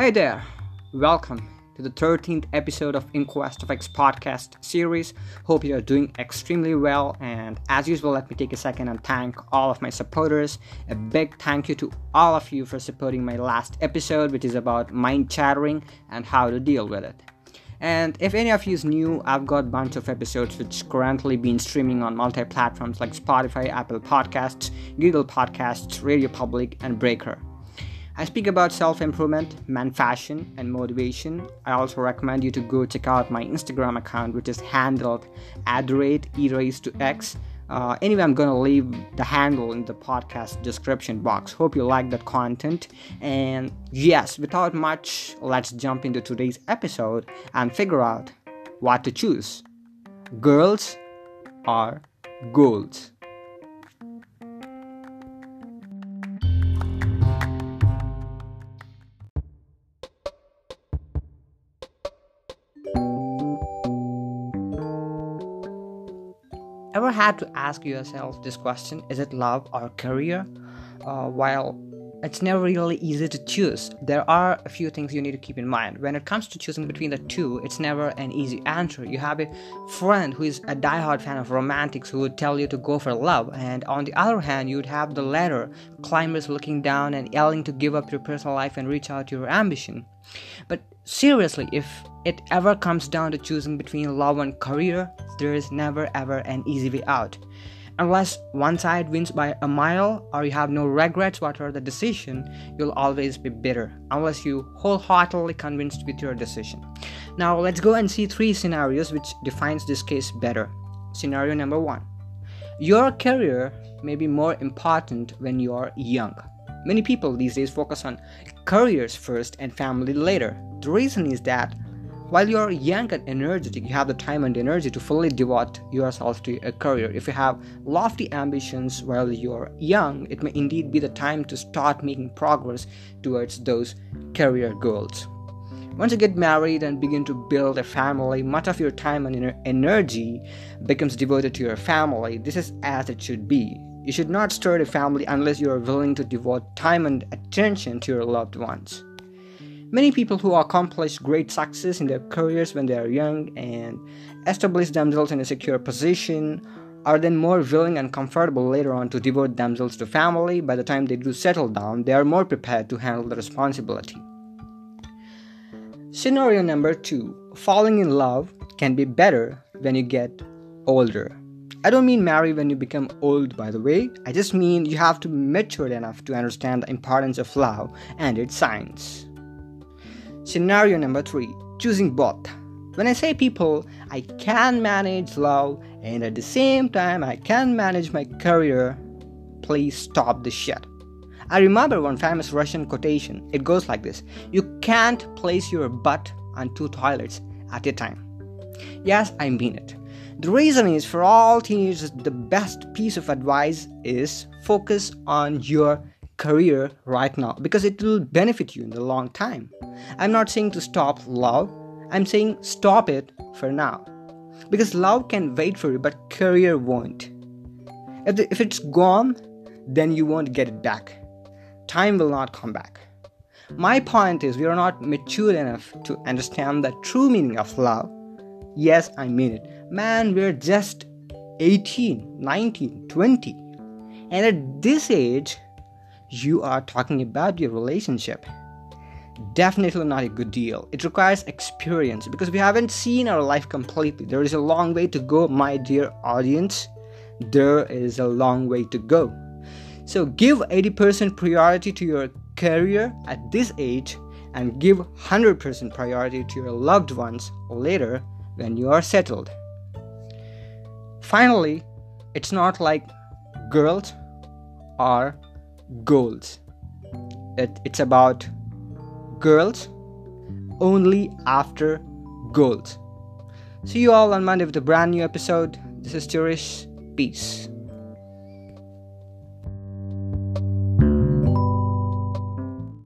Hey there, welcome to the 13th episode of Inquest of X podcast series. Hope you are doing extremely well, and as usual, let me take a second and thank all of my supporters. A big thank you to all of you for supporting my last episode, which is about mind chattering and how to deal with it. And if any of you is new, I've got a bunch of episodes which currently being streaming on multi-platforms like Spotify, Apple Podcasts, Google Podcasts, Radio Public, and Breaker. I speak about self improvement, man fashion, and motivation. I also recommend you to go check out my Instagram account, which is handled at rate e raised to x. Uh, anyway, I'm gonna leave the handle in the podcast description box. Hope you like that content. And yes, without much, let's jump into today's episode and figure out what to choose girls or goals. Ever had to ask yourself this question is it love or career? Uh, while it's never really easy to choose, there are a few things you need to keep in mind. When it comes to choosing between the two, it's never an easy answer. You have a friend who is a diehard fan of romantics who would tell you to go for love, and on the other hand, you'd have the latter, climbers looking down and yelling to give up your personal life and reach out to your ambition. But seriously, if it ever comes down to choosing between love and career, there is never ever an easy way out. Unless one side wins by a mile or you have no regrets whatever the decision, you'll always be bitter unless you wholeheartedly convinced with your decision. Now let's go and see three scenarios which defines this case better. Scenario number 1. Your career may be more important when you are young. Many people these days focus on careers first and family later. The reason is that while you're young and energetic, you have the time and energy to fully devote yourself to a career. If you have lofty ambitions while you're young, it may indeed be the time to start making progress towards those career goals. Once you get married and begin to build a family, much of your time and energy becomes devoted to your family. This is as it should be. You should not start a family unless you are willing to devote time and attention to your loved ones. Many people who accomplish great success in their careers when they are young and establish themselves in a secure position are then more willing and comfortable later on to devote themselves to family. By the time they do settle down, they are more prepared to handle the responsibility. Scenario number two falling in love can be better when you get older. I don't mean marry when you become old, by the way. I just mean you have to be matured enough to understand the importance of love and its signs. Scenario number three choosing both. When I say people, I can manage love and at the same time I can manage my career, please stop the shit. I remember one famous Russian quotation. It goes like this You can't place your butt on two toilets at a time. Yes, I mean it. The reason is for all teenagers, the best piece of advice is focus on your career right now because it will benefit you in the long time. I'm not saying to stop love, I'm saying stop it for now. Because love can wait for you, but career won't. If, the, if it's gone, then you won't get it back. Time will not come back. My point is, we are not mature enough to understand the true meaning of love. Yes, I mean it. Man, we're just 18, 19, 20. And at this age, you are talking about your relationship. Definitely not a good deal. It requires experience because we haven't seen our life completely. There is a long way to go, my dear audience. There is a long way to go. So give 80% priority to your career at this age and give 100% priority to your loved ones later when you are settled. Finally, it's not like girls are goals. It, it's about girls only after goals. See you all on Monday with a brand new episode. This is Turish. Peace.